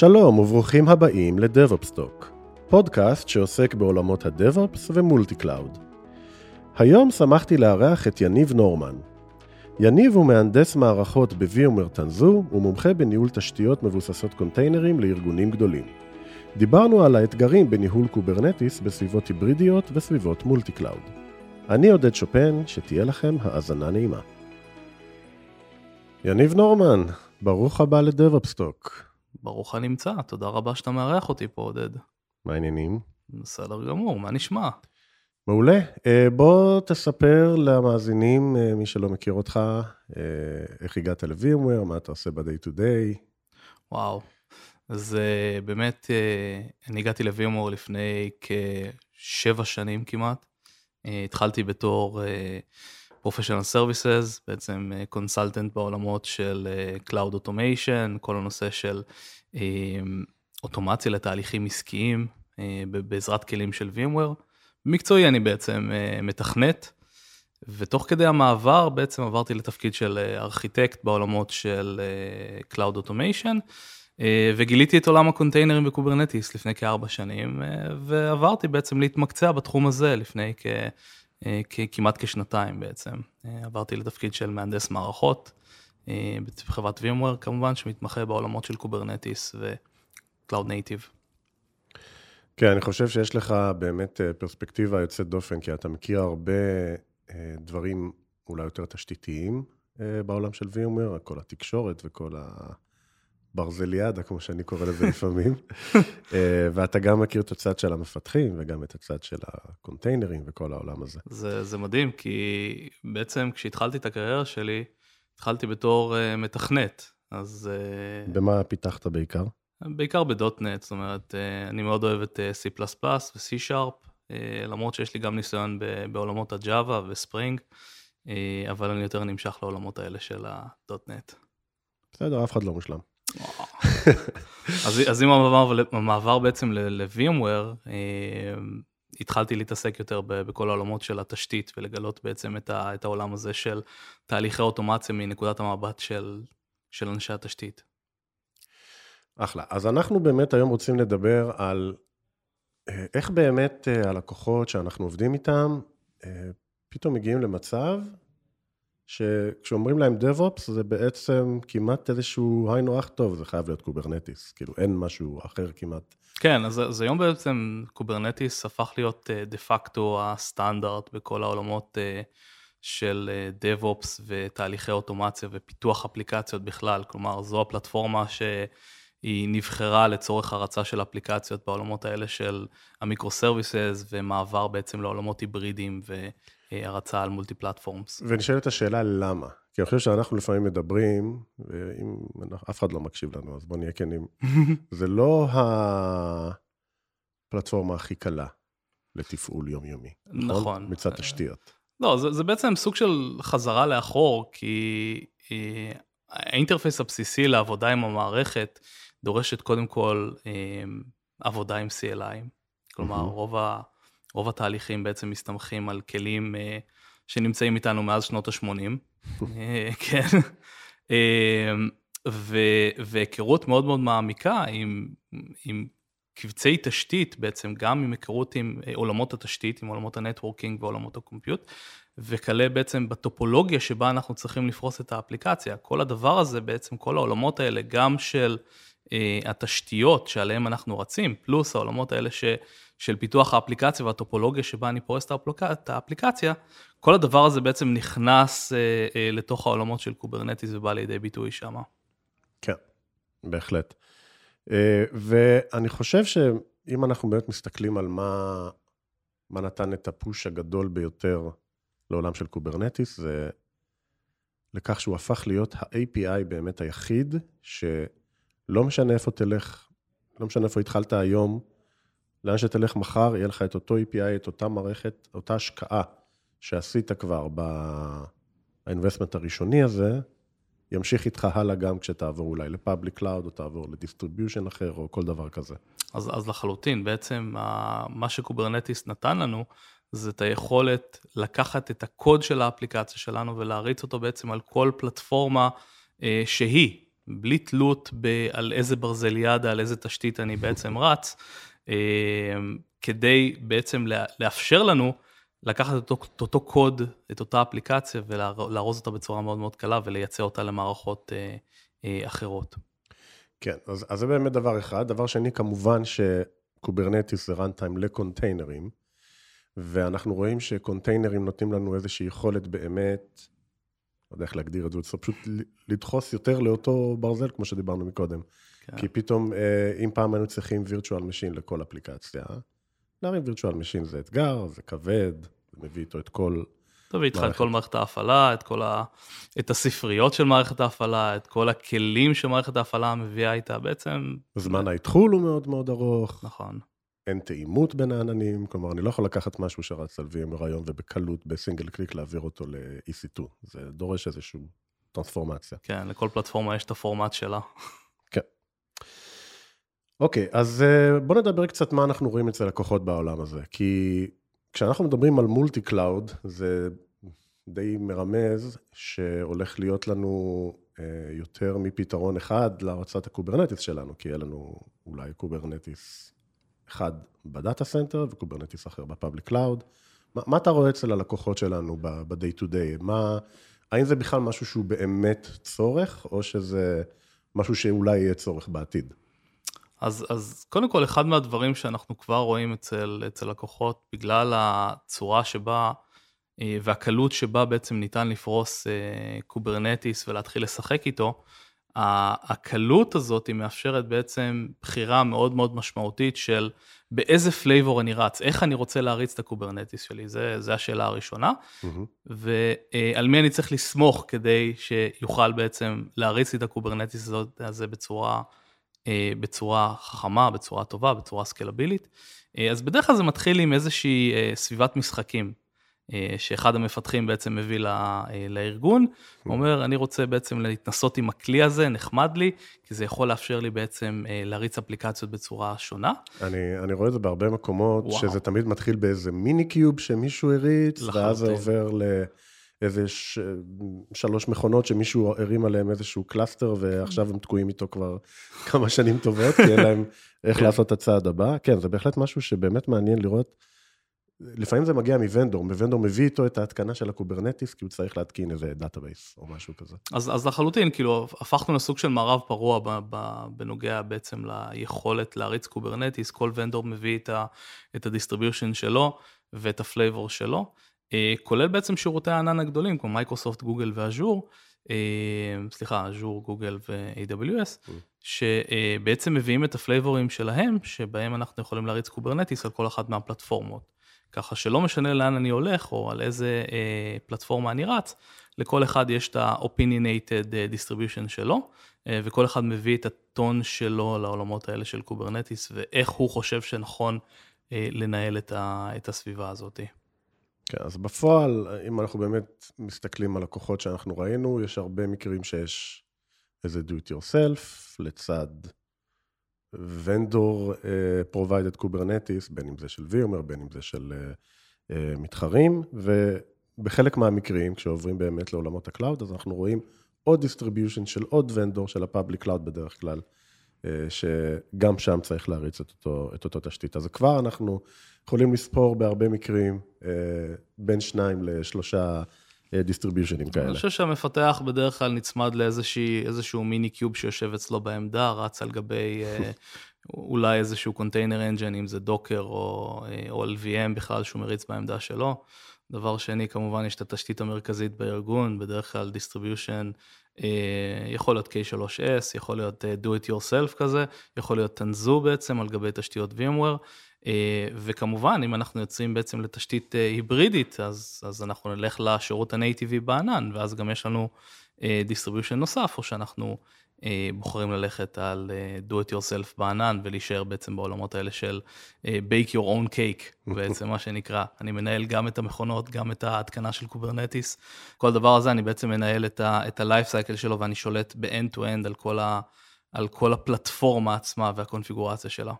שלום וברוכים הבאים ל-DevOpsTalk, פודקאסט שעוסק בעולמות ה-DevOps ו multi cloud. היום שמחתי לארח את יניב נורמן. יניב הוא מהנדס מערכות ב-VMware תנזו ומומחה בניהול תשתיות מבוססות קונטיינרים לארגונים גדולים. דיברנו על האתגרים בניהול קוברנטיס בסביבות היברידיות וסביבות multi cloud. אני עודד שופן, שתהיה לכם האזנה נעימה. יניב נורמן, ברוך הבא ל-DevOpsTalk. ברוך הנמצא, תודה רבה שאתה מארח אותי פה, עודד. מה העניינים? בסדר גמור, מה נשמע? מעולה. אה, בוא תספר למאזינים, אה, מי שלא מכיר אותך, אה, איך הגעת ל-VMware, מה אתה עושה ב-day to day. וואו, אז באמת, אני הגעתי ל-VMware לפני כשבע שנים כמעט. התחלתי בתור Professional Services, בעצם consultant בעולמות של Cloud Automation, כל הנושא של אוטומציה לתהליכים עסקיים בעזרת כלים של VMware. במקצועי אני בעצם מתכנת, ותוך כדי המעבר בעצם עברתי לתפקיד של ארכיטקט בעולמות של Cloud Automation, וגיליתי את עולם הקונטיינרים ב Kubernetes לפני כארבע שנים, ועברתי בעצם להתמקצע בתחום הזה לפני כ... כמעט כשנתיים בעצם. עברתי לתפקיד של מהנדס מערכות בחברת VMware כמובן, שמתמחה בעולמות של Kubernetes ו-Cloud Native. כן, אני חושב שיש לך באמת פרספקטיבה יוצאת דופן, כי אתה מכיר הרבה דברים אולי יותר תשתיתיים בעולם של VMware, כל התקשורת וכל הברזליאדה, כמו שאני קורא לזה לפעמים. ואתה גם מכיר את הצד של המפתחים וגם את הצד של הקונטיינרים וכל העולם הזה. זה, זה מדהים, כי בעצם כשהתחלתי את הקריירה שלי, התחלתי בתור מתכנת, אז... במה פיתחת בעיקר? בעיקר בדוטנט, זאת אומרת, אני מאוד אוהב את C++ ו-C-Sharp, למרות שיש לי גם ניסיון בעולמות הג'אווה וספרינג, אבל אני יותר נמשך לעולמות האלה של הדוטנט. בסדר, אף אחד לא מושלם. אז, אז עם המעבר, המעבר בעצם ל-VMware, התחלתי להתעסק יותר בכל העולמות של התשתית ולגלות בעצם את, ה, את העולם הזה של תהליכי אוטומציה מנקודת המבט של, של אנשי התשתית. אחלה. אז אנחנו באמת היום רוצים לדבר על איך באמת הלקוחות שאנחנו עובדים איתם, פתאום מגיעים למצב שכשאומרים להם DevOps זה בעצם כמעט איזשהו היינו הך טוב, זה חייב להיות Kubernetes, כאילו אין משהו אחר כמעט. כן, אז, אז היום בעצם Kubernetes הפך להיות דה פקטו הסטנדרט בכל העולמות של DevOps ותהליכי אוטומציה ופיתוח אפליקציות בכלל, כלומר זו הפלטפורמה ש... היא נבחרה לצורך הרצה של אפליקציות בעולמות האלה של ה microservices ומעבר בעצם לעולמות היברידיים והרצה על multi platforms. ונשאלת השאלה למה? כי אני חושב שאנחנו לפעמים מדברים, ואם אף אחד לא מקשיב לנו, אז בואו נהיה כנים, זה לא הפלטפורמה הכי קלה לתפעול יומיומי. נכון. נכון. מצד תשתיות. לא, זה, זה בעצם סוג של חזרה לאחור, כי האינטרפייס הבסיסי לעבודה עם המערכת, דורשת קודם כל עבודה עם CLI, כלומר mm-hmm. רוב, ה, רוב התהליכים בעצם מסתמכים על כלים שנמצאים איתנו מאז שנות ה-80, כן, והיכרות מאוד מאוד מעמיקה עם, עם קבצי תשתית בעצם, גם עם היכרות עם עולמות התשתית, עם עולמות ה networking ועולמות ה compute, וכלה בעצם בטופולוגיה שבה אנחנו צריכים לפרוס את האפליקציה. כל הדבר הזה בעצם, כל העולמות האלה, גם של אה, התשתיות שעליהן אנחנו רצים, פלוס העולמות האלה ש, של פיתוח האפליקציה והטופולוגיה שבה אני פורס את, האפלוק, האפליקציה, כל הדבר הזה בעצם נכנס אה, אה, לתוך העולמות של Kubernetes ובא לידי ביטוי שם. כן, בהחלט. אה, ואני חושב שאם אנחנו באמת מסתכלים על מה, מה נתן את ה push הגדול ביותר לעולם של Kubernetes, זה לכך שהוא הפך להיות ה-API באמת היחיד, שלא משנה איפה תלך, לא משנה איפה התחלת היום, לאן שתלך מחר, יהיה לך את אותו API, את אותה מערכת, אותה השקעה שעשית כבר ב-investment הראשוני הזה, ימשיך איתך הלאה גם כשתעבור אולי ל public cloud, או תעבור ל distribution אחר, או כל דבר כזה. אז, אז לחלוטין, בעצם מה ש Kubernetes נתן לנו, זה את היכולת לקחת את הקוד של האפליקציה שלנו ולהריץ אותו בעצם על כל פלטפורמה אה, שהיא. בלי תלות ב- על איזה ברזליאדה, על איזה תשתית אני בעצם רץ, כדי בעצם לאפשר לנו לקחת את אותו, את אותו קוד, את אותה אפליקציה ולארוז אותה בצורה מאוד מאוד קלה ולייצא אותה למערכות אה, אה, אחרות. כן, אז, אז זה באמת דבר אחד. דבר שני, כמובן ש Kubernetes זה runtime לקונטיינרים, ואנחנו רואים שקונטיינרים נותנים לנו איזושהי יכולת באמת, לא יודע איך להגדיר את זה פשוט לדחוס יותר לאותו ברזל, כמו שדיברנו מקודם. כן. כי פתאום, אה, אם פעם היינו צריכים virtual machine לכל אפליקציה, להרים virtual machine זה אתגר, זה כבד, זה מביא איתו את כל... תביא איתך את כל מערכת ההפעלה, את כל ה... את הספריות של מערכת ההפעלה, את כל הכלים שמערכת ההפעלה מביאה איתה, בעצם... זמן האתחול הוא מאוד מאוד ארוך. נכון. אין תאימות בין העננים, כלומר, אני לא יכול לקחת משהו שרץ על VMware היום ובקלות, בסינגל קליק, להעביר אותו ל-EC2. זה דורש איזושהי טרנספורמציה. כן, לכל פלטפורמה יש את הפורמט שלה. אוקיי, אז אה, בוא נדבר קצת מה אנחנו רואים אצל לקוחות בעולם הזה, כי כשאנחנו מדברים על multi cloud, זה די מרמז שהולך להיות לנו אה, יותר מפתרון אחד להרצת ה Kubernetes שלנו, כי יהיה לנו אולי Kubernetes אחד ב data center ו Kubernetes אחר ב public cloud. מה, מה אתה רואה אצל הלקוחות שלנו ב-day to day? מה, האם זה בכלל משהו שהוא באמת צורך, או שזה משהו שאולי יהיה צורך בעתיד? אז, אז קודם כל, אחד מהדברים שאנחנו כבר רואים אצל, אצל לקוחות, בגלל הצורה שבה אה, והקלות שבה בעצם ניתן לפרוס אה, Kubernetes ולהתחיל לשחק איתו, הקלות הזאת היא מאפשרת בעצם בחירה מאוד מאוד משמעותית של באיזה flavor אני רץ, איך אני רוצה להריץ את ה Kubernetes שלי, זה, זה השאלה הראשונה, mm-hmm. ועל מי אני צריך לסמוך כדי שיוכל בעצם להריץ לי את ה Kubernetes הזה בצורה, אה, בצורה חכמה, בצורה טובה, בצורה סקלבילית. אה, אז בדרך כלל זה מתחיל עם איזושהי אה, סביבת משחקים. אה, שאחד המפתחים בעצם מביא אה, לארגון, הוא אומר, אני רוצה בעצם להתנסות עם הכלי הזה, נחמד לי, כי זה יכול לאפשר לי בעצם אה, להריץ אפליקציות בצורה שונה. אני, אני רואה את זה בהרבה מקומות, וואו. שזה תמיד מתחיל באיזה Minikube שמישהו הריץ, ואז זה עובר לאיזה ש... שלוש מכונות שמישהו הרים עליהם איזשהו cluster, ועכשיו הם תקועים איתו כבר כמה שנים טובות, כי אין להם איך כן. לעשות את הצעד הבא. כן, זה בהחלט משהו שבאמת מעניין לראות. לפעמים זה מגיע מ vendor, vendor מביא איתו את ההתקנה של ה Kubernetes, כי הוא צריך להתקין איזה database או משהו כזה. אז, אז לחלוטין, כאילו, הפכנו לסוג של מערב פרוע ב, ב, בנוגע בעצם ליכולת להריץ Kubernetes, כל vendor מביא את, ה distribution שלו ואת ה flavor שלו, כולל בעצם שירותי הענן הגדולים, כמו מייקרוסופט, גוגל ו Azure, אה, סליחה, Azure, גוגל ו-AWS, mm. שבעצם מביאים את הפלייבורים שלהם, שבהם אנחנו יכולים להריץ Kubernetes על כל אחת מהפלטפורמות. ככה שלא משנה לאן אני הולך או על איזה אה, פלטפורמה אני רץ, לכל אחד יש את ה-opinionated אה, distribution שלו, אה, וכל אחד מביא את הטון שלו לעולמות האלה של Kubernetes, ואיך הוא חושב שנכון אה, לנהל את, ה, את הסביבה הזאת. כן, אז בפועל, אם אנחנו באמת מסתכלים על הלקוחות שאנחנו ראינו, יש הרבה מקרים שיש איזה do it yourself לצד vendor uh, provided Kubernetes, בין אם זה של VMware, בין אם זה של uh, uh, מתחרים, ובחלק מהמקרים, כשעוברים באמת לעולמות ה cloud, אז אנחנו רואים עוד distribution של עוד vendor של ה-public cloud בדרך כלל, שגם שם צריך להריץ את אותו, את אותו תשתית. אז כבר אנחנו יכולים לספור בהרבה מקרים uh, בין שניים לשלושה דיסטריביושנים כאלה. אני חושב שהמפתח בדרך כלל נצמד לאיזשהו Minikube שיושב אצלו בעמדה, רץ על גבי אה, אולי איזשהו container engine, אם זה Docker או, אה, או על VM בכלל שהוא מריץ בעמדה שלו. דבר שני, כמובן יש את התשתית המרכזית בארגון, בדרך כלל distribution, אה, יכול להיות K3S, יכול להיות do it yourself כזה, יכול להיות Tanzu בעצם על גבי תשתיות VMware. אה, וכמובן, אם אנחנו יוצאים בעצם לתשתית אה, היברידית, אז, אז אנחנו נלך לשירות ה-Native בענן, ואז גם יש לנו distribution נוסף, או שאנחנו בוחרים ללכת על do it yourself בענן ולהישאר בעצם בעולמות האלה של bake your own cake, בעצם מה שנקרא. אני מנהל גם את המכונות, גם את ההתקנה של Kubernetes. כל הדבר הזה, אני בעצם מנהל את ה-life cycle שלו ואני שולט ב-end-to-end על כל, ה, על כל הפלטפורמה עצמה והקונפיגורציה שלה.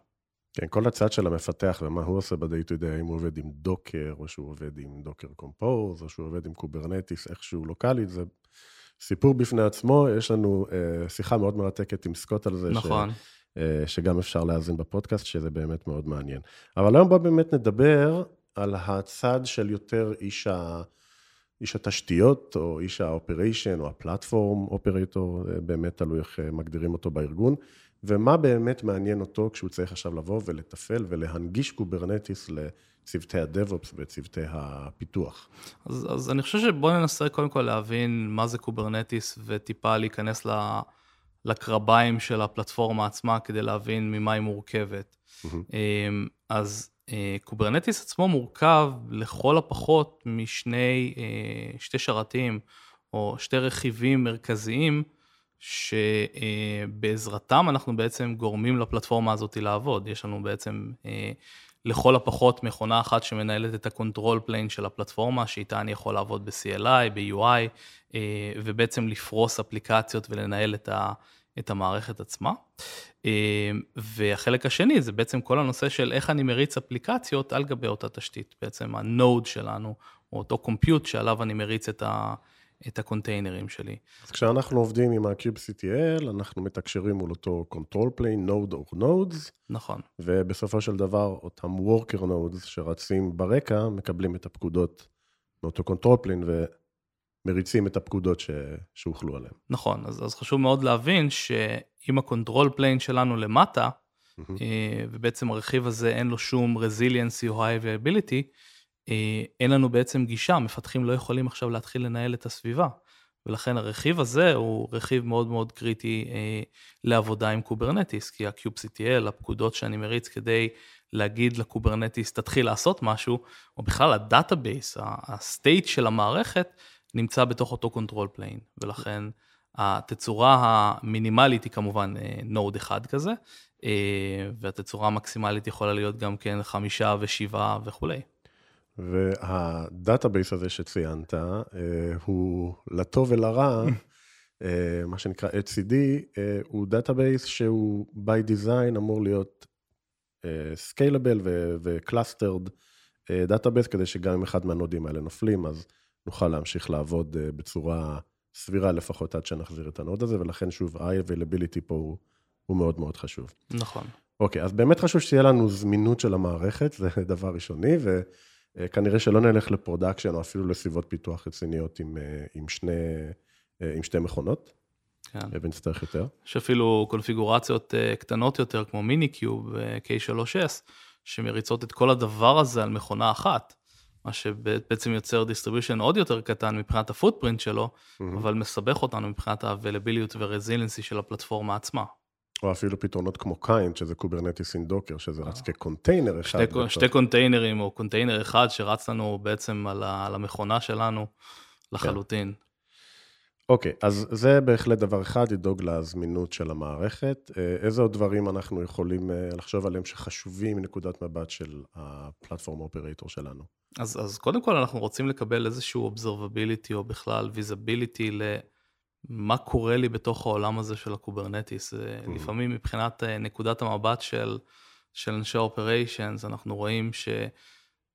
כן, כל הצד של המפתח ומה הוא עושה ב-day to day, האם הוא עובד עם Docker, או שהוא עובד עם Docker Compose, או שהוא עובד עם Kubernetes איכשהו לוקאלית, זה סיפור בפני עצמו, יש לנו uh, שיחה מאוד מרתקת עם סקוט על זה. נכון. ש, uh, שגם אפשר להאזין בפודקאסט, שזה באמת מאוד מעניין. אבל היום בואו באמת נדבר על הצד של יותר איש, ה, איש התשתיות, או איש ה operation, או ה platform operator, באמת תלוי איך מגדירים אותו בארגון, ומה באמת מעניין אותו כשהוא צריך עכשיו לבוא ולתפעל ולהנגיש Kubernetes לצוותי ה DevOps וצוותי הפיתוח. אז, אז אני חושב שבואו ננסה קודם כל להבין מה זה Kubernetes וטיפה להיכנס לקרביים של הפלטפורמה עצמה כדי להבין ממה היא מורכבת. Mm-hmm. אז אה, Kubernetes עצמו מורכב לכל הפחות משני, אה, שתי שרתים או שתי רכיבים מרכזיים שבעזרתם אנחנו בעצם גורמים לפלטפורמה הזאת לעבוד. יש לנו בעצם אה, לכל הפחות מכונה אחת שמנהלת את ה control plane של הפלטפורמה, שאיתה אני יכול לעבוד ב-CLI, ב-UI, ובעצם לפרוס אפליקציות ולנהל את, ה, את המערכת עצמה. והחלק השני זה בעצם כל הנושא של איך אני מריץ אפליקציות על גבי אותה תשתית, בעצם ה-Node שלנו, או אותו compute שעליו אני מריץ את ה... את הקונטיינרים שלי. אז כשאנחנו עובדים עם ה-kubectl, אנחנו מתקשרים מול אותו control plane, node או nodes. נכון. ובסופו של דבר, אותם worker nodes שרצים ברקע, מקבלים את הפקודות מאותו control plane ומריצים את הפקודות ש... שהוחלו עליהן. נכון, אז, אז חשוב מאוד להבין שאם ה-control plane שלנו למטה, mm-hmm. ובעצם הרכיב הזה אין לו שום resiliency או high availability, אין לנו בעצם גישה, מפתחים לא יכולים עכשיו להתחיל לנהל את הסביבה. ולכן הרכיב הזה הוא רכיב מאוד מאוד קריטי אה, לעבודה עם Kubernetes, כי ה-kubectl, הפקודות שאני מריץ כדי להגיד ל Kubernetes, תתחיל לעשות משהו, או בכלל ה database, ה state של המערכת, נמצא בתוך אותו control plane, ולכן התצורה המינימלית היא כמובן node אה, אחד כזה, אה, והתצורה המקסימלית יכולה להיות גם כן חמישה ושבעה וכולי. וה database הזה שציינת, אה, הוא לטוב ולרע, אה, מה שנקרא etcd, אה, הוא database שהוא by design אמור להיות scalable ו-clustered database, כדי שגם אם אחד מהנודים האלה נופלים, אז נוכל להמשיך לעבוד בצורה סבירה לפחות עד שנחזיר את ה node הזה, ולכן שוב, ה-availability פה הוא, הוא מאוד מאוד חשוב. נכון. אוקיי, אז באמת חשוב שתהיה לנו זמינות של המערכת, זה דבר ראשוני, ו... אה, כנראה שלא נלך ל production או אפילו לסביבות פיתוח רציניות עם, אה, עם, שני, אה, עם שתי מכונות. כן. ונצטרך יותר. יש אפילו קונפיגורציות קטנות יותר, כמו Minikube K3S, שמריצות את כל הדבר הזה על מכונה אחת, מה שבעצם יוצר distribution עוד יותר קטן מבחינת ה footprint שלו, mm-hmm. אבל מסבך אותנו מבחינת ה-availability ו-resiliency של הפלטפורמה עצמה. או אפילו פתרונות כמו kind, שזה Kubernetes in Docker, שזה רץ כקונטיינר אחד. שתי, שתי קונטיינרים או קונטיינר אחד שרץ לנו בעצם על, ה, על המכונה שלנו לחלוטין. כן. אוקיי, אז זה בהחלט דבר אחד, לדאוג לזמינות של המערכת. אה, איזה עוד דברים אנחנו יכולים אה, לחשוב עליהם שחשובים מנקודת מבט של ה platform operator שלנו? אז, אז קודם כל אנחנו רוצים לקבל איזשהו observability או בכלל visibility ל... מה קורה לי בתוך העולם הזה של ה Kubernetes. Mm-hmm. לפעמים מבחינת אה, נקודת המבט של, של אנשי operations, אנחנו רואים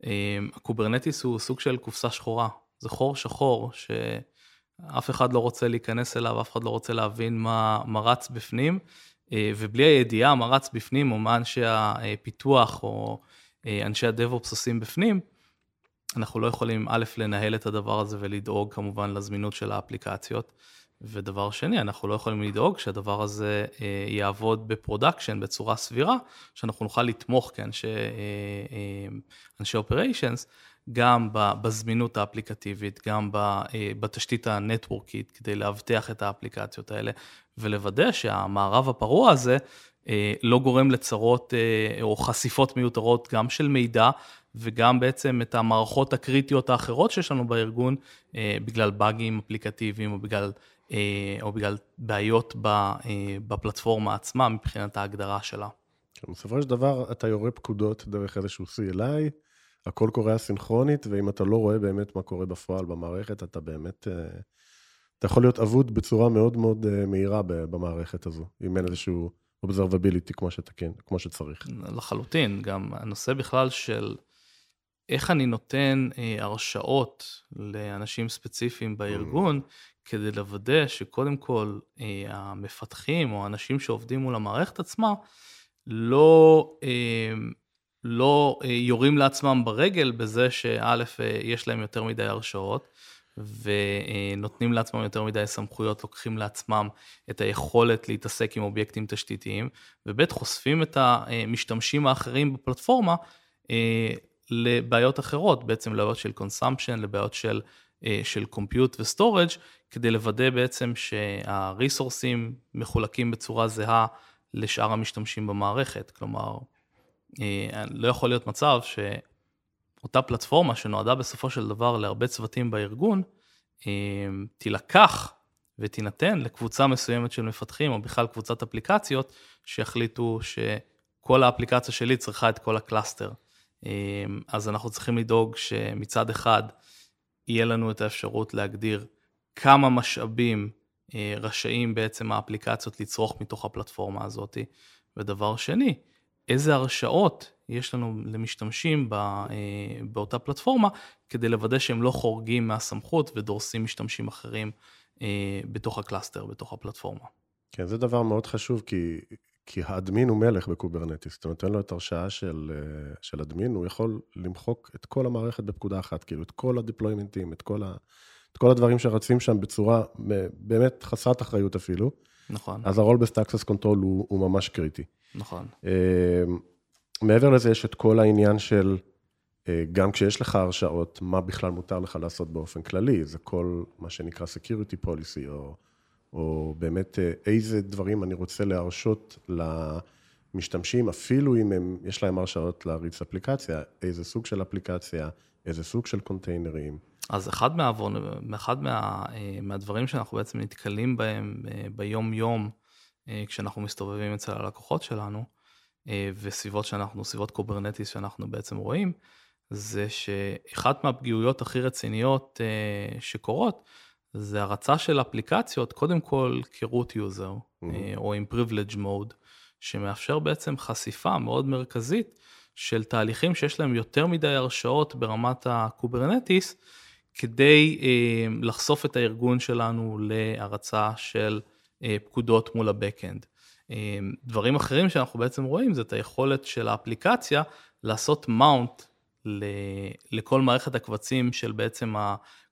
שה Kubernetes אה, הוא סוג של קופסה שחורה. זה חור שחור שאף אחד לא רוצה להיכנס אליו, אף אחד לא רוצה להבין מה, מה רץ בפנים, ובלי הידיעה מה רץ בפנים, או מה אנשי הפיתוח, או אנשי ה DevOps עושים בפנים, אנחנו לא יכולים א', לנהל את הדבר הזה ולדאוג כמובן לזמינות של האפליקציות. ודבר שני, אנחנו לא יכולים לדאוג שהדבר הזה אה, יעבוד ב production בצורה סבירה, שאנחנו נוכל לתמוך כאנשי אה, אופריישנס, גם בזמינות האפליקטיבית, גם בתשתית הנטוורקית, כדי לאבטח את האפליקציות האלה, ולוודא שהמערב הפרוע הזה לא גורם לצרות או חשיפות מיותרות גם של מידע, וגם בעצם את המערכות הקריטיות האחרות שיש לנו בארגון, בגלל באגים אפליקטיביים או בגלל אה, או בגלל בעיות אה, בפלטפורמה עצמה מבחינת ההגדרה שלה. כן, בסופו של דבר אתה יורה פקודות דרך איזשהו CLI, הכל קורה אסינכרונית, ואם אתה לא רואה באמת מה קורה בפועל במערכת, אתה באמת, אה, אתה יכול להיות אבוד בצורה מאוד מאוד מהירה במערכת הזו, אם אין איזשהו observability כמו, שתקן, כמו שצריך. לחלוטין, גם הנושא בכלל של איך אני נותן הרשאות לאנשים ספציפיים בארגון, mm. כדי לוודא שקודם כל המפתחים או האנשים שעובדים מול המערכת עצמה לא, לא יורים לעצמם ברגל בזה שא', יש להם יותר מדי הרשאות, ונותנים לעצמם יותר מדי סמכויות, לוקחים לעצמם את היכולת להתעסק עם אובייקטים תשתיתיים, וב' חושפים את המשתמשים האחרים בפלטפורמה אה, לבעיות אחרות, בעצם לבעיות של consumption, לבעיות של, אה, של compute ו-storage, כדי לוודא בעצם שה resourceים מחולקים בצורה זהה לשאר המשתמשים במערכת. כלומר, אה, לא יכול להיות מצב ש... אותה פלטפורמה שנועדה בסופו של דבר להרבה צוותים בארגון, אה, תילקח ותינתן לקבוצה מסוימת של מפתחים, או בכלל קבוצת אפליקציות, שיחליטו שכל האפליקציה שלי צריכה את כל ה cluster. אה, אז אנחנו צריכים לדאוג שמצד אחד, יהיה לנו את האפשרות להגדיר כמה משאבים אה, רשאים בעצם האפליקציות לצרוך מתוך הפלטפורמה הזאת. ודבר שני, איזה הרשאות יש לנו למשתמשים אה, באותה פלטפורמה, כדי לוודא שהם לא חורגים מהסמכות ודורסים משתמשים אחרים אה, בתוך ה cluster, בתוך הפלטפורמה. כן, זה דבר מאוד חשוב, כי, כי ה admin הוא מלך ב Kubernetes. אתה נותן לו את הרשאה של, אה, של admin, הוא יכול למחוק את כל המערכת בפקודה אחת, כאילו, את כל ה deploymentים, את כל, ה, את כל הדברים שרצים שם בצורה באמת חסרת אחריות אפילו. נכון. אז Role Based Access Control הוא, הוא ממש קריטי. נכון. מעבר לזה, יש את כל העניין של, אה, גם כשיש לך הרשאות, מה בכלל מותר לך לעשות באופן כללי, זה כל מה שנקרא Security Policy, או, או באמת אה, איזה דברים אני רוצה להרשות למשתמשים, אפילו אם הם, יש להם הרשאות להריץ אפליקציה, איזה סוג של אפליקציה, איזה סוג של containerים. אז אחד, מה, one, אחד מה, אה, מהדברים שאנחנו בעצם נתקלים בהם ביום-יום, כשאנחנו מסתובבים אצל הלקוחות שלנו, אה, וסביבות שאנחנו, סביבות Kubernetes שאנחנו בעצם רואים, זה שאחת מהפגיעויות הכי רציניות אה, שקורות, זה הרצה של אפליקציות, קודם כל כ-root user, mm-hmm. או עם privilege mode, שמאפשר בעצם חשיפה מאוד מרכזית של תהליכים שיש להם יותר מדי הרשאות ברמת ה Kubernetes, כדי אה, לחשוף את הארגון שלנו להרצה של אה, פקודות מול ה-Backend. אמ, דברים אחרים שאנחנו בעצם רואים זה את היכולת של האפליקציה לעשות mount לכל מערכת הקבצים של בעצם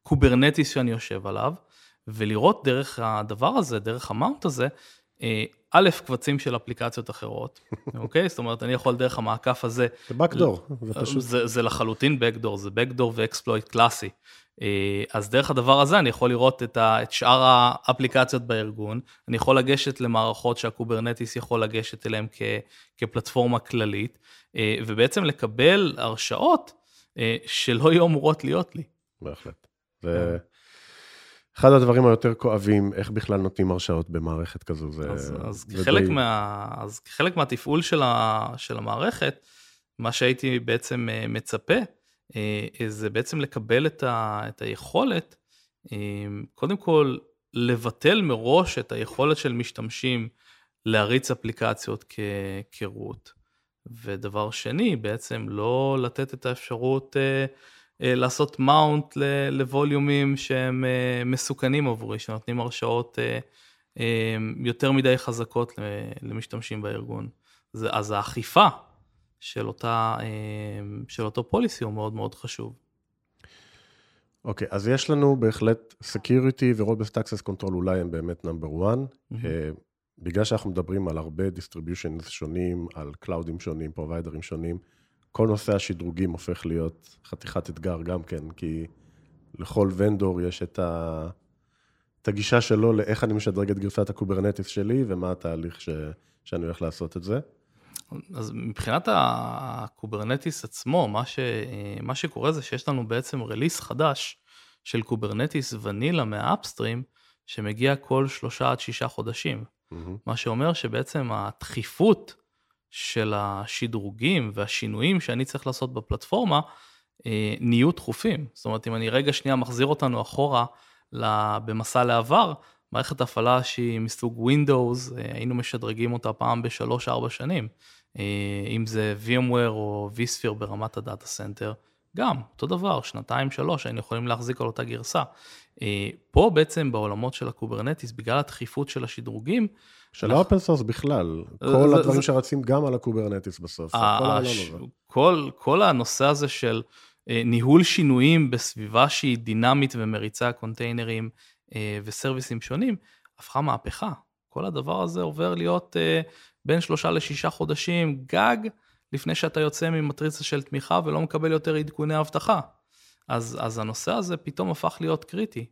ה Kubernetes שאני יושב עליו, ולראות דרך הדבר הזה, דרך ה mount הזה, אה, א', קבצים של אפליקציות אחרות, אוקיי? זאת אומרת, אני יכול דרך המעקף הזה... זה backdoor, זה פשוט... זה, זה לחלוטין backdoor, זה backdoor ו exploit קלאסי. אה, אז דרך הדבר הזה אני יכול לראות את, ה, את שאר האפליקציות בארגון, אני יכול לגשת למערכות שה Kubernetes יכול לגשת אליהן כ, כפלטפורמה כללית, אה, ובעצם לקבל הרשאות אה, שלא יהיו אמורות להיות לי. בהחלט. זה אחד הדברים היותר כואבים, איך בכלל נותנים הרשאות במערכת כזו. זה, אז, אז, זה כחלק, די... מה, אז כחלק מהתפעול של, ה, של המערכת, מה שהייתי בעצם מצפה, אה, זה בעצם לקבל את, ה, את היכולת, אה, קודם כל לבטל מראש את היכולת של משתמשים להריץ אפליקציות כרות. ודבר שני, בעצם לא לתת את האפשרות אה, לעשות מאונט לווליומים שהם מסוכנים עבורי, שנותנים הרשאות יותר מדי חזקות למשתמשים בארגון. אז האכיפה של, אותה, של אותו פוליסי הוא מאוד מאוד חשוב. אוקיי, okay, אז יש לנו בהחלט Security ו-Robust Access Control אולי הם באמת נאמבר 1. Mm-hmm. בגלל שאנחנו מדברים על הרבה distributions שונים, על cloudים שונים, providerים שונים, כל נושא השדרוגים הופך להיות חתיכת אתגר גם כן, כי לכל vendor יש את, ה... את הגישה שלו לאיך אני משדרג את גרסת ה Kubernetes שלי ומה התהליך ש... שאני הולך לעשות את זה. אז מבחינת ה Kubernetes עצמו, מה, ש, מה שקורה זה שיש לנו בעצם release חדש של Kubernetes vanilla מה upstream, שמגיע כל שלושה עד שישה חודשים. Mm-hmm. מה שאומר שבעצם הדחיפות של השדרוגים והשינויים שאני צריך לעשות בפלטפורמה, אה, נהיו דחופים. זאת אומרת, אם אני רגע שנייה מחזיר אותנו אחורה במסע לעבר, מערכת הפעלה שהיא מסוג Windows, אה, היינו משדרגים אותה פעם בשלוש-ארבע שנים. אה, אם זה VMware או vSphere ברמת ה data center, גם, אותו דבר, שנתיים, שלוש, היינו יכולים להחזיק על אותה גרסה. אה, פה בעצם בעולמות של ה Kubernetes, בגלל הדחיפות של השדרוגים, של ה open source בכלל, כל זה- הדברים זה- שרצים גם על ה Kubernetes בסוף, כל ה- העולם הש- הזה. כל, כל הנושא הזה של אה, ניהול שינויים בסביבה שהיא דינמית ומריצה containerים אה, ו serviceים שונים, הפכה מהפכה. כל הדבר הזה עובר להיות אה, בין שלושה לשישה חודשים גג, לפני שאתה יוצא ממטריצה של תמיכה ולא מקבל יותר עדכוני אבטחה. אז, אז הנושא הזה פתאום הפך להיות קריטי.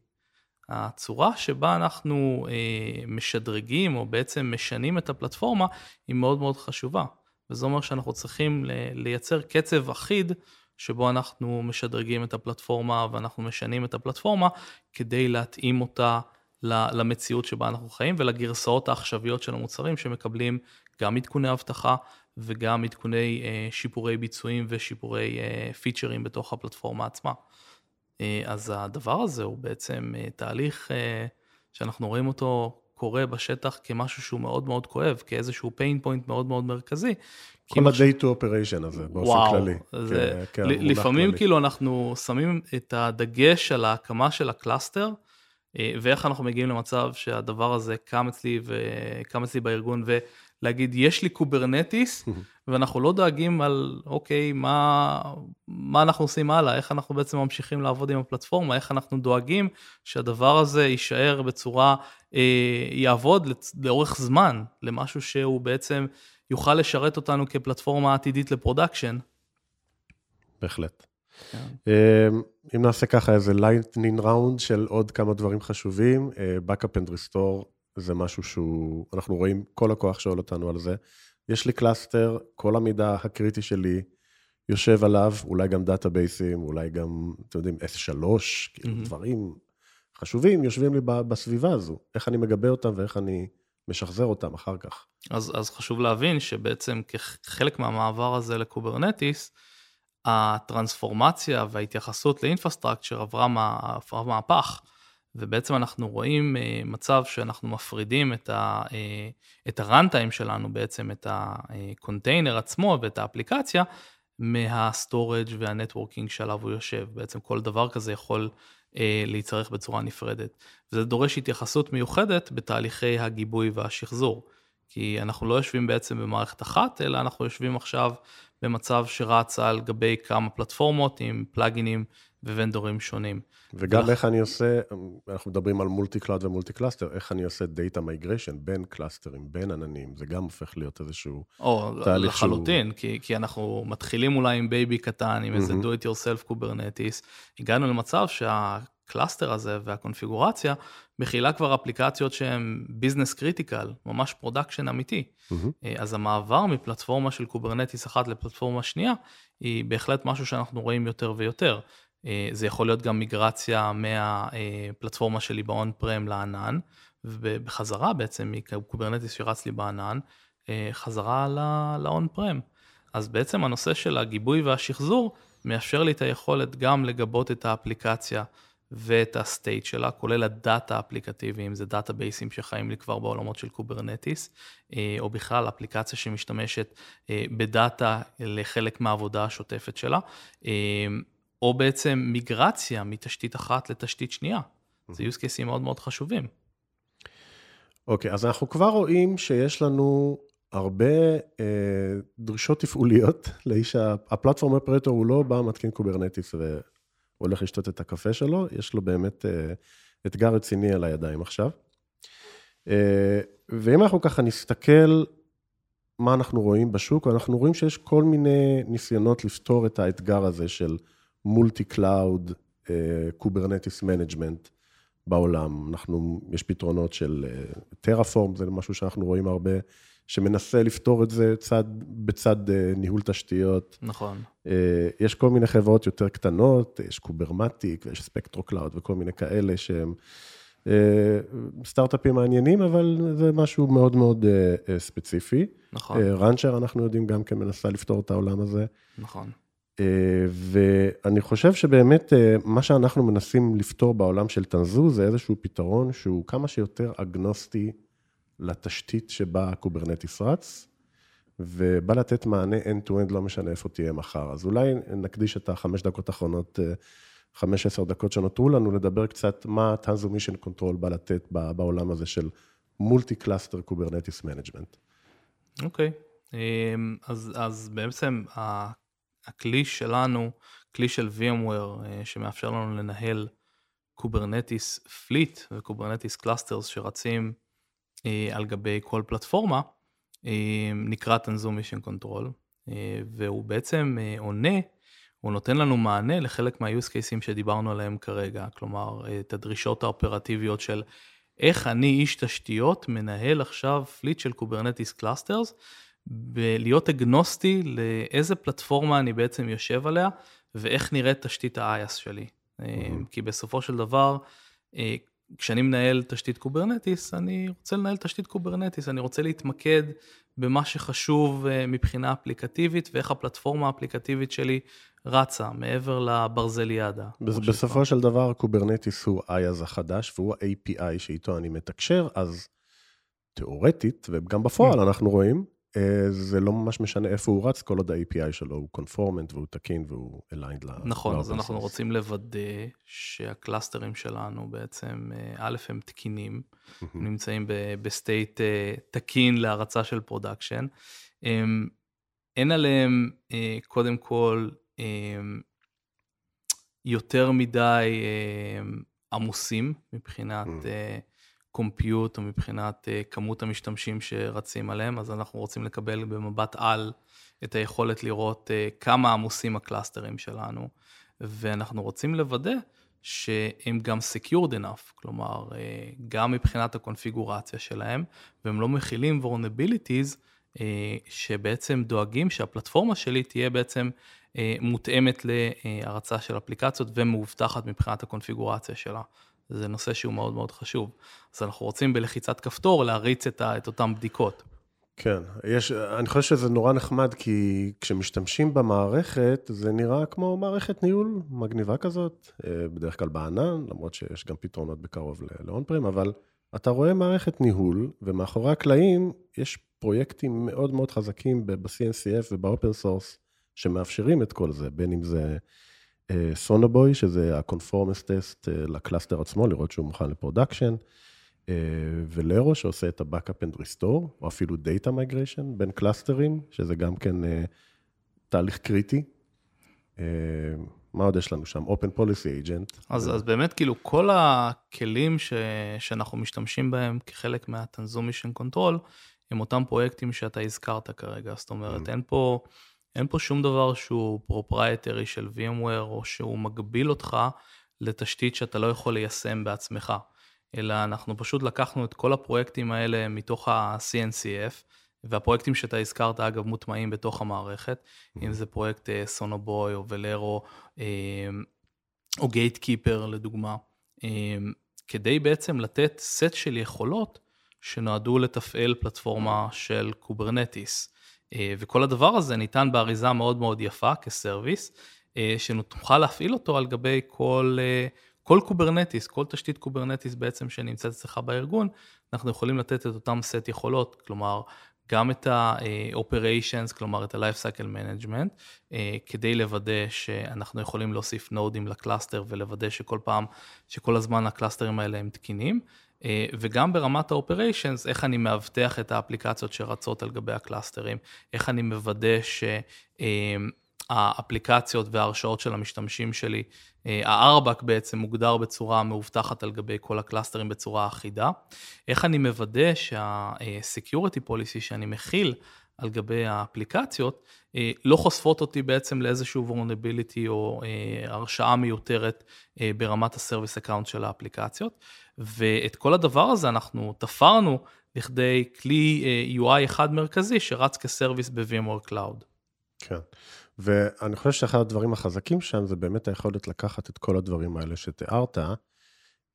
הצורה שבה אנחנו אה, משדרגים או בעצם משנים את הפלטפורמה היא מאוד מאוד חשובה. וזה אומר שאנחנו צריכים לייצר קצב אחיד שבו אנחנו משדרגים את הפלטפורמה ואנחנו משנים את הפלטפורמה כדי להתאים אותה למציאות שבה אנחנו חיים ולגרסאות העכשוויות של המוצרים שמקבלים גם עדכוני אבטחה וגם עדכוני אה, שיפורי ביצועים ושיפורי אה, featureים בתוך הפלטפורמה עצמה. אה, אז הדבר הזה הוא בעצם תהליך שאנחנו רואים אותו קורה בשטח כמשהו שהוא מאוד מאוד כואב, כאיזשהו pain point מאוד מאוד מרכזי. כל ה- day two operation הזה, באופן וואו, כללי. זה, כ- ל- כמונח לפעמים כללי. כאילו אנחנו שמים את הדגש על ההקמה של ה cluster, ואיך אנחנו מגיעים למצב שהדבר הזה קם אצלי וקם אצלי בארגון, ולהגיד, יש לי Kubernetes, ואנחנו לא דואגים על, אוקיי, מה, מה אנחנו עושים הלאה, איך אנחנו בעצם ממשיכים לעבוד עם הפלטפורמה, איך אנחנו דואגים שהדבר הזה יישאר בצורה, אה, יעבוד לאורך זמן, למשהו שהוא בעצם יוכל לשרת אותנו כפלטפורמה עתידית ל production. בהחלט. כן. אמ, אם נעשה ככה איזה lightning round של עוד כמה דברים חשובים, אה, Backup and Restore זה משהו שהוא, אנחנו רואים כל לקוח שואל אותנו על זה. יש לי cluster, כל המידע הקריטי שלי יושב עליו, אולי גם דאטאבייסים, אולי גם, אתם יודעים, S3, כאילו מהמם. דברים חשובים יושבים לי בסביבה הזו. איך אני מגבה אותם ואיך אני משחזר אותם אחר כך. אז, אז חשוב להבין שבעצם כחלק מהמעבר הזה לקוברנטיס, הטרנספורמציה וההתייחסות ל infrastructure עברה, מה, מהפך, ובעצם אנחנו רואים אה, מצב שאנחנו מפרידים את, ה, אה, את ה runtime שלנו, בעצם את הקונטיינר עצמו ואת האפליקציה, מה storage וה networking שעליו הוא יושב. בעצם כל דבר כזה יכול אה, להיצרך בצורה נפרדת. וזה דורש התייחסות מיוחדת בתהליכי הגיבוי והשחזור. כי אנחנו לא יושבים בעצם במערכת אחת, אלא אנחנו יושבים עכשיו במצב שרץ על גבי כמה פלטפורמות עם פלאגינים וונדורים שונים. וגם ולכ- איך אני עושה, אנחנו מדברים על multi cloud ו multi cluster, איך אני עושה data migration בין קלאסטרים, בין עננים, זה גם הופך להיות איזשהו... או תהליך שהוא- לחלוטין, כי, כי אנחנו מתחילים אולי עם baby קטן, עם איזה מהמם. do it yourself Kubernetes, הגענו למצב שה cluster הזה והקונפיגורציה מכילה כבר אפליקציות שהן business critical, ממש production אמיתי. אה, אז המעבר מפלטפורמה של Kubernetes אחת לפלטפורמה שנייה, היא בהחלט משהו שאנחנו רואים יותר ויותר. אה, זה יכול להיות גם מיגרציה מהפלטפורמה שלי ב on prem לענן, ובחזרה בעצם מ Kubernetes שרץ לי בענן, אה, חזרה ל on prem. אז בעצם הנושא של הגיבוי והשחזור מאפשר לי את היכולת גם לגבות את האפליקציה ואת ה state שלה, כולל הדאטה האפליקטיבי, אם זה דאטאבייסים שחיים לי כבר בעולמות של Kubernetes, אה, או בכלל אפליקציה שמשתמשת בדאטה לחלק מהעבודה השוטפת שלה, או בעצם מיגרציה מתשתית אחת לתשתית שנייה. זה use cases מאוד מאוד חשובים. אוקיי, אז אנחנו כבר רואים שיש לנו הרבה אה, דרישות תפעוליות לאיש, ה platform operator הוא לא בא, מתקין Kubernetes והולך לשתות את הקפה שלו, יש לו באמת אה, אתגר רציני על הידיים עכשיו. אה, ואם אנחנו ככה נסתכל מה אנחנו רואים בשוק, אנחנו רואים שיש כל מיני ניסיונות לפתור את האתגר הזה של multi cloud, Kubernetes management בעולם. אנחנו, יש פתרונות של Terraform, זה משהו שאנחנו רואים הרבה, שמנסה לפתור את זה צד, בצד אה, ניהול תשתיות. נכון. אה, יש כל מיני חברות יותר קטנות, יש Kubermatic ויש Spectro Cloud וכל מיני כאלה שהם אה, סטארט-אפים מעניינים, אבל זה משהו מאוד מאוד אה, אה, ספציפי. נכון, אה, Rancher, אנחנו יודעים, גם כן מנסה לפתור את העולם הזה. נכון. אה, ואני חושב שבאמת אה, מה שאנחנו מנסים לפתור בעולם של Tanzu זה איזשהו פתרון שהוא כמה שיותר אגנוסטי לתשתית שבה ה Kubernetes רץ, ובא לתת מענה end-to-end, לא משנה איפה תהיה מחר. אז אולי נקדיש את החמש דקות האחרונות, אה, חמש, עשר דקות שנותרו לנו, לדבר קצת מה Tanzu Mission Control בא לתת בעולם הזה של multi-cluster Kubernetes management. אוקיי, אמ, אז, אז בעצם הכלי שלנו, כלי של VMware, אה, שמאפשר לנו לנהל Kubernetes fleet ו Kubernetes clusters שרצים אה, על גבי כל פלטפורמה, אה, נקרא Tanzu Mission Control, והוא בעצם עונה, הוא נותן לנו מענה לחלק מה-use cases שדיברנו עליהם כרגע, כלומר, את הדרישות האופרטיביות של איך אני איש תשתיות מנהל עכשיו fleet של Kubernetes clusters, בלהיות אגנוסטי לאיזה פלטפורמה אני בעצם יושב עליה, ואיך נראית תשתית ה- IaaS שלי. Mm-hmm. כי בסופו של דבר, אה, כשאני מנהל תשתית Kubernetes, אני רוצה לנהל תשתית Kubernetes, אני רוצה להתמקד במה שחשוב אה, מבחינה אפליקטיבית, ואיך הפלטפורמה האפליקטיבית שלי רצה מעבר לברזליאדה. בסופו של דבר, Kubernetes הוא ה-IaaS החדש, והוא ה-API שאיתו אני מתקשר, אז תיאורטית, וגם בפועל mm. אנחנו רואים, זה לא ממש משנה איפה הוא רץ, כל עוד ה-API שלו הוא conformant והוא תקין והוא aligned ל... נכון, אז אנחנו רוצים לוודא שהקלאסטרים שלנו בעצם, אה, א', הם תקינים, נמצאים ב state אה, תקין להרצה של production. אין עליהם, קודם כל, יותר מדי עמוסים מבחינת... compute או מבחינת uh, כמות המשתמשים שרצים עליהם, אז אנחנו רוצים לקבל במבט על את היכולת לראות uh, כמה עמוסים הקלאסטרים שלנו, ואנחנו רוצים לוודא שהם גם secured enough, כלומר, uh, גם מבחינת הקונפיגורציה שלהם, והם לא מכילים vulnerabilities שבעצם דואגים שהפלטפורמה שלי תהיה בעצם מותאמת להרצה של אפליקציות ומאובטחת מבחינת הקונפיגורציה שלה. זה נושא שהוא מאוד מאוד חשוב. אז אנחנו רוצים בלחיצת כפתור להריץ את, ה, את אותן בדיקות. כן, יש, אני חושב שזה נורא נחמד, כי כשמשתמשים במערכת, זה נראה כמו מערכת ניהול מגניבה כזאת, אה, בדרך כלל בענן, למרות שיש גם פתרונות בקרוב לאון פריים, אבל אתה רואה מערכת ניהול, ומאחורי הקלעים יש פרויקטים מאוד מאוד חזקים ב-CNCF וב open source, שמאפשרים את כל זה, בין אם זה Sonobuoy, שזה ה-conformance test אה, ל cluster עצמו, לראות שהוא מוכן ל production, אה, Velero שעושה את ה-Backup and Restore, או אפילו Data Migration בין קלאסטרים, שזה גם כן אה, תהליך קריטי. מה עוד יש לנו שם? Open Policy Agent. אז, אז באמת, כאילו, כל הכלים ש, שאנחנו משתמשים בהם כחלק מה- Tanzu Mission Control, הם אותם פרויקטים שאתה הזכרת כרגע. זאת אומרת, mm. אין פה... אין פה שום דבר שהוא proprietary של VMware, או שהוא מגביל אותך לתשתית שאתה לא יכול ליישם בעצמך, אלא אנחנו פשוט לקחנו את כל הפרויקטים האלה מתוך ה-CNCF, והפרויקטים שאתה הזכרת, אגב, מוטמעים בתוך המערכת, mm-hmm. אם זה פרויקט Sonobuoy או Velero, או Gatekeeper לדוגמה, כדי בעצם לתת סט של יכולות שנועדו לתפעל פלטפורמה של Kubernetes. אה, וכל הדבר הזה ניתן באריזה מאוד מאוד יפה כ-service, אה, שנוכל להפעיל אותו על גבי כל, אה, כל Kubernetes, כל תשתית Kubernetes בעצם שנמצאת אצלך בארגון, אנחנו יכולים לתת את אותם סט יכולות, כלומר, גם את ה-operations, כלומר את ה-life cycle management, כדי לוודא שאנחנו יכולים להוסיף נודים ל-cluster ולוודא שכל פעם, שכל הזמן הקלאסטרים האלה הם תקינים, וגם ברמת ה-operations, איך אני מאבטח את האפליקציות שרצות על גבי הקלאסטרים, איך אני מוודא שהאפליקציות וההרשאות של המשתמשים שלי, אה, ה-RBAC בעצם מוגדר בצורה מאובטחת על גבי כל הקלאסטרים בצורה אחידה, איך אני מוודא שה-security policy שאני מכיל על גבי האפליקציות, אה, לא חושפות אותי בעצם לאיזשהו vulnerability או הרשאה מיותרת ברמת ה-service account של האפליקציות. ואת כל הדבר הזה אנחנו תפרנו לכדי כלי אה, UI אחד מרכזי שרץ כ-service ב-VMware Cloud. כן, ואני חושב שאחד הדברים החזקים שם זה באמת היכולת לקחת את כל הדברים האלה שתיארת,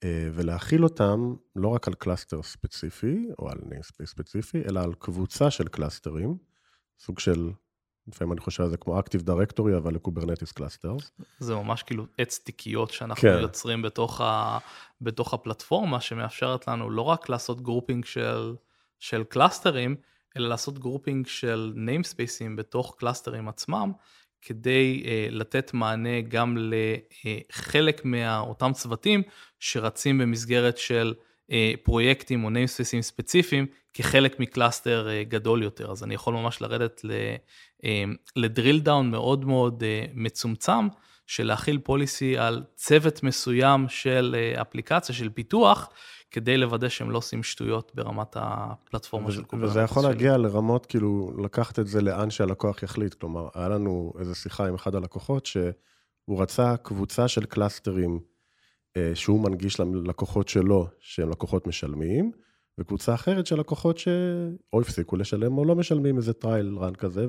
אה, ולהכיל אותם לא רק על cluster ספציפי, או על namespace ספציפי, אלא על קבוצה של קלאסטרים, סוג של לפעמים אני חושב על זה כמו Active Directory, אבל ל-Kubernetes clusters. זה ממש כאילו עץ תיקיות שאנחנו כן. יוצרים בתוך, ה, בתוך הפלטפורמה, שמאפשרת לנו לא רק לעשות grouping של, של קלאסטרים, אלא לעשות grouping של ניימספייסים בתוך קלאסטרים עצמם, כדי uh, לתת מענה גם לחלק מאותם צוותים שרצים במסגרת של פרויקטים או ניימספייסים ספציפיים כחלק מ-cluster uh, גדול יותר. אז אני יכול ממש לרדת ל-drill down מאוד מאוד מצומצם, של להכיל policy על צוות מסוים של אפליקציה, של פיתוח, כדי לוודא שהם לא עושים שטויות ברמת הפלטפורמה של Kubernetes. וזה יכול להגיע לרמות, כאילו, לקחת את זה לאן שהלקוח יחליט. כלומר, היה לנו איזו שיחה עם אחד הלקוחות, שהוא רצה קבוצה של קלאסטרים אה, שהוא מנגיש ללקוחות שלו, שהם לקוחות משלמים, וקבוצה אחרת של לקוחות שאו הפסיקו לשלם או לא משלמים איזה trial run כזה,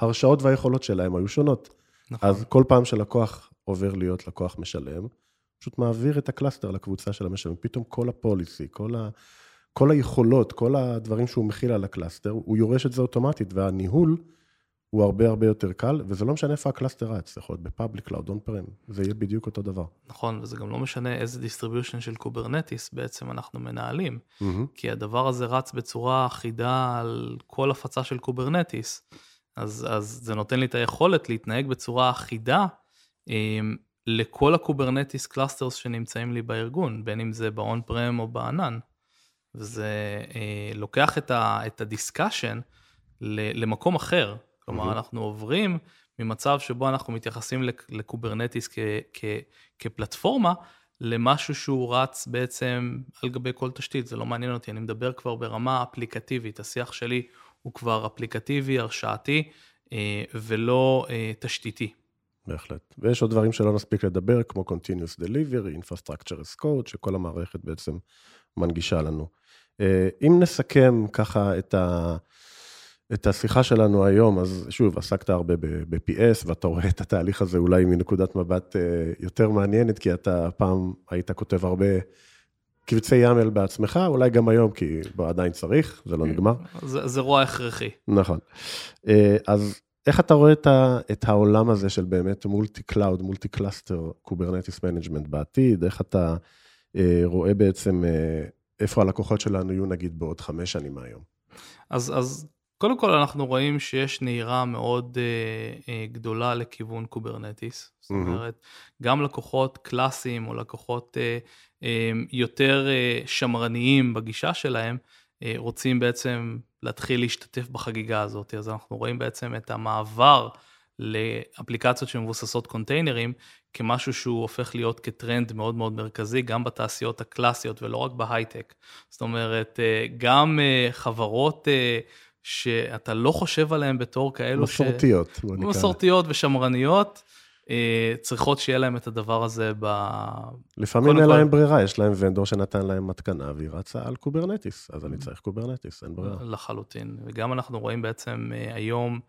וההרשאות והיכולות שלהם היו שונות. נכון. אז כל פעם שלקוח עובר להיות לקוח משלם, פשוט מעביר את ה-cluster לקבוצה של המשלמים. פתאום כל ה-policy, כל, ה, כל היכולות, כל הדברים שהוא מכיל על ה-cluster, הוא יורש את זה אוטומטית, והניהול הוא הרבה הרבה יותר קל, וזה לא משנה איפה ה-cluster רץ, זה יכול להיות ב-public cloud, on-prem, זה יהיה בדיוק אותו דבר. נכון, וזה גם לא משנה איזה distribution של Kubernetes בעצם אנחנו מנהלים, mm-hmm. כי הדבר הזה רץ בצורה אחידה על כל הפצה של Kubernetes, אז, אז זה נותן לי את היכולת להתנהג בצורה אחידה. אמ, לכל ה-Kubernetes clusters שנמצאים לי בארגון, בין אם זה ב-on-prem או בענן. וזה אה, לוקח את, ה, את ה-discussion למקום אחר. כלומר, mm-hmm. אנחנו עוברים ממצב שבו אנחנו מתייחסים לקוברנטיס כ, כ, כפלטפורמה, למשהו שהוא רץ בעצם על גבי כל תשתית, זה לא מעניין אותי, אני מדבר כבר ברמה אפליקטיבית, השיח שלי הוא כבר אפליקטיבי, הרשאתי, אה, ולא אה, תשתיתי. בהחלט. ויש עוד דברים שלא נספיק לדבר, כמו Continuous Delivery, Infrastructure as Code, שכל המערכת בעצם מנגישה לנו. אה, אם נסכם ככה את, ה, את השיחה שלנו היום, אז שוב, עסקת הרבה ב-PS, ואתה רואה את התהליך הזה אולי מנקודת מבט אה, יותר מעניינת, כי אתה פעם היית כותב הרבה קבצי YAML בעצמך, אולי גם היום, כי עדיין צריך, זה לא נגמר. זה, זה רוע הכרחי. נכון. אה, אז איך אתה רואה את, ה, את העולם הזה של באמת multi-cloud, multi-cluster, Kubernetes management בעתיד? איך אתה אה, רואה בעצם אה, איפה הלקוחות שלנו יהיו נגיד בעוד חמש שנים מהיום? אז, אז קודם כל אנחנו רואים שיש נהירה מאוד אה, אה, גדולה לכיוון Kubernetes. זאת אומרת, mm-hmm. גם לקוחות קלאסיים או לקוחות אה, אה, יותר אה, שמרניים בגישה שלהם, אה, רוצים בעצם להתחיל להשתתף בחגיגה הזאת. אז אנחנו רואים בעצם את המעבר לאפליקציות שמבוססות containerים כמשהו שהוא הופך להיות כטרנד מאוד מאוד מרכזי, גם בתעשיות הקלאסיות ולא רק בהייטק. זאת אומרת, אה, גם אה, חברות שאתה לא חושב עליהן בתור כאלו מסורתיות, ש... מסורתיות ושמרניות, אה, צריכות שיהיה להם את הדבר הזה ב... לפעמים אין להם ברירה, יש להם vendor שנתן להם מתקנה והיא רצה על Kubernetes, אז אני צריך Kubernetes, אין ברירה. לחלוטין, וגם אנחנו רואים בעצם אה, היום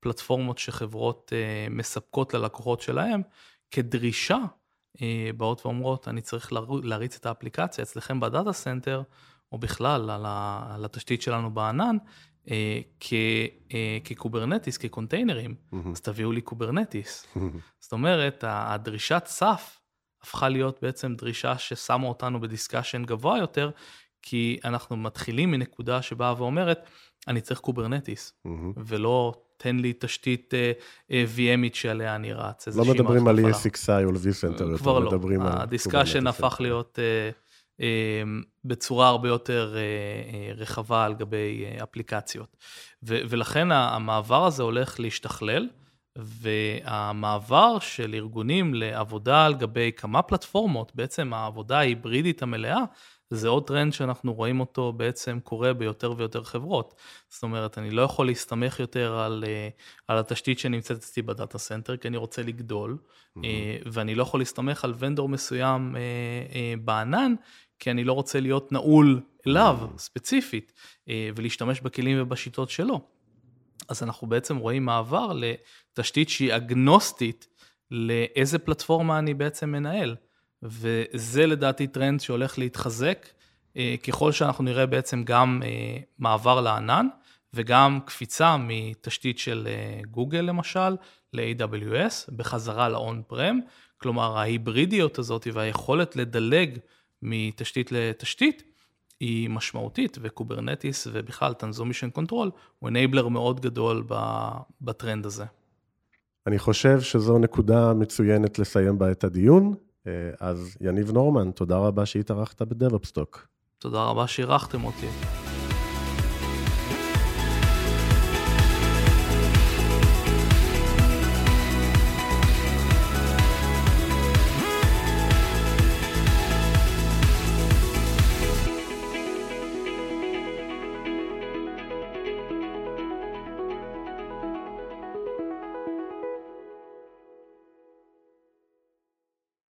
פלטפורמות שחברות אה, מספקות ללקוחות שלהם כדרישה, באות ואומרות, אני צריך להריץ את האפליקציה אצלכם ב-data center, או בכלל על התשתית שלנו בענן, אה, אה, כ-Kubernetes, כ-containerים, mm-hmm. אז תביאו לי Kubernetes. Mm-hmm. זאת אומרת, הדרישת סף הפכה להיות בעצם דרישה ששמה אותנו ב-discussion גבוה יותר, כי אנחנו מתחילים מנקודה שבאה ואומרת, אני צריך Kubernetes, mm-hmm. ולא תן לי תשתית uh, uh, VMית שעליה אני רץ. לא מדברים על ESXi או vCenter, כבר לא. ה discussion הפך להיות... Uh, בצורה הרבה יותר אה, אה, רחבה על גבי אה, אפליקציות. ולכן המעבר הזה הולך להשתכלל, והמעבר של ארגונים לעבודה על גבי כמה פלטפורמות, בעצם העבודה ההיברידית המלאה, זה עוד טרנד שאנחנו רואים אותו בעצם קורה ביותר ויותר חברות. זאת אומרת, אני לא יכול להסתמך יותר על, על התשתית שנמצאת אצלי ב data center, כי אני רוצה לגדול, mm-hmm. ואני לא יכול להסתמך על ונדור מסוים בענן, כי אני לא רוצה להיות נעול אליו ספציפית, אה, ולהשתמש בכלים ובשיטות שלו. אז אנחנו בעצם רואים מעבר לתשתית שהיא אגנוסטית לאיזה פלטפורמה אני בעצם מנהל. וזה לדעתי טרנד שהולך להתחזק, אה, ככל שאנחנו נראה בעצם גם אה, מעבר לענן, וגם קפיצה מתשתית של גוגל למשל, ל-AWS, בחזרה ל-on prem, כלומר ההיברידיות הזאת והיכולת לדלג מתשתית לתשתית, היא משמעותית, ו Kubernetes ובכלל Transmission Control הוא enabler מאוד גדול בטרנד הזה. אני חושב שזו נקודה מצוינת לסיים בה את הדיון. אה, אז יניב נורמן, תודה רבה שהתארחת ב DevOps Talk. תודה רבה שאירחתם אותי.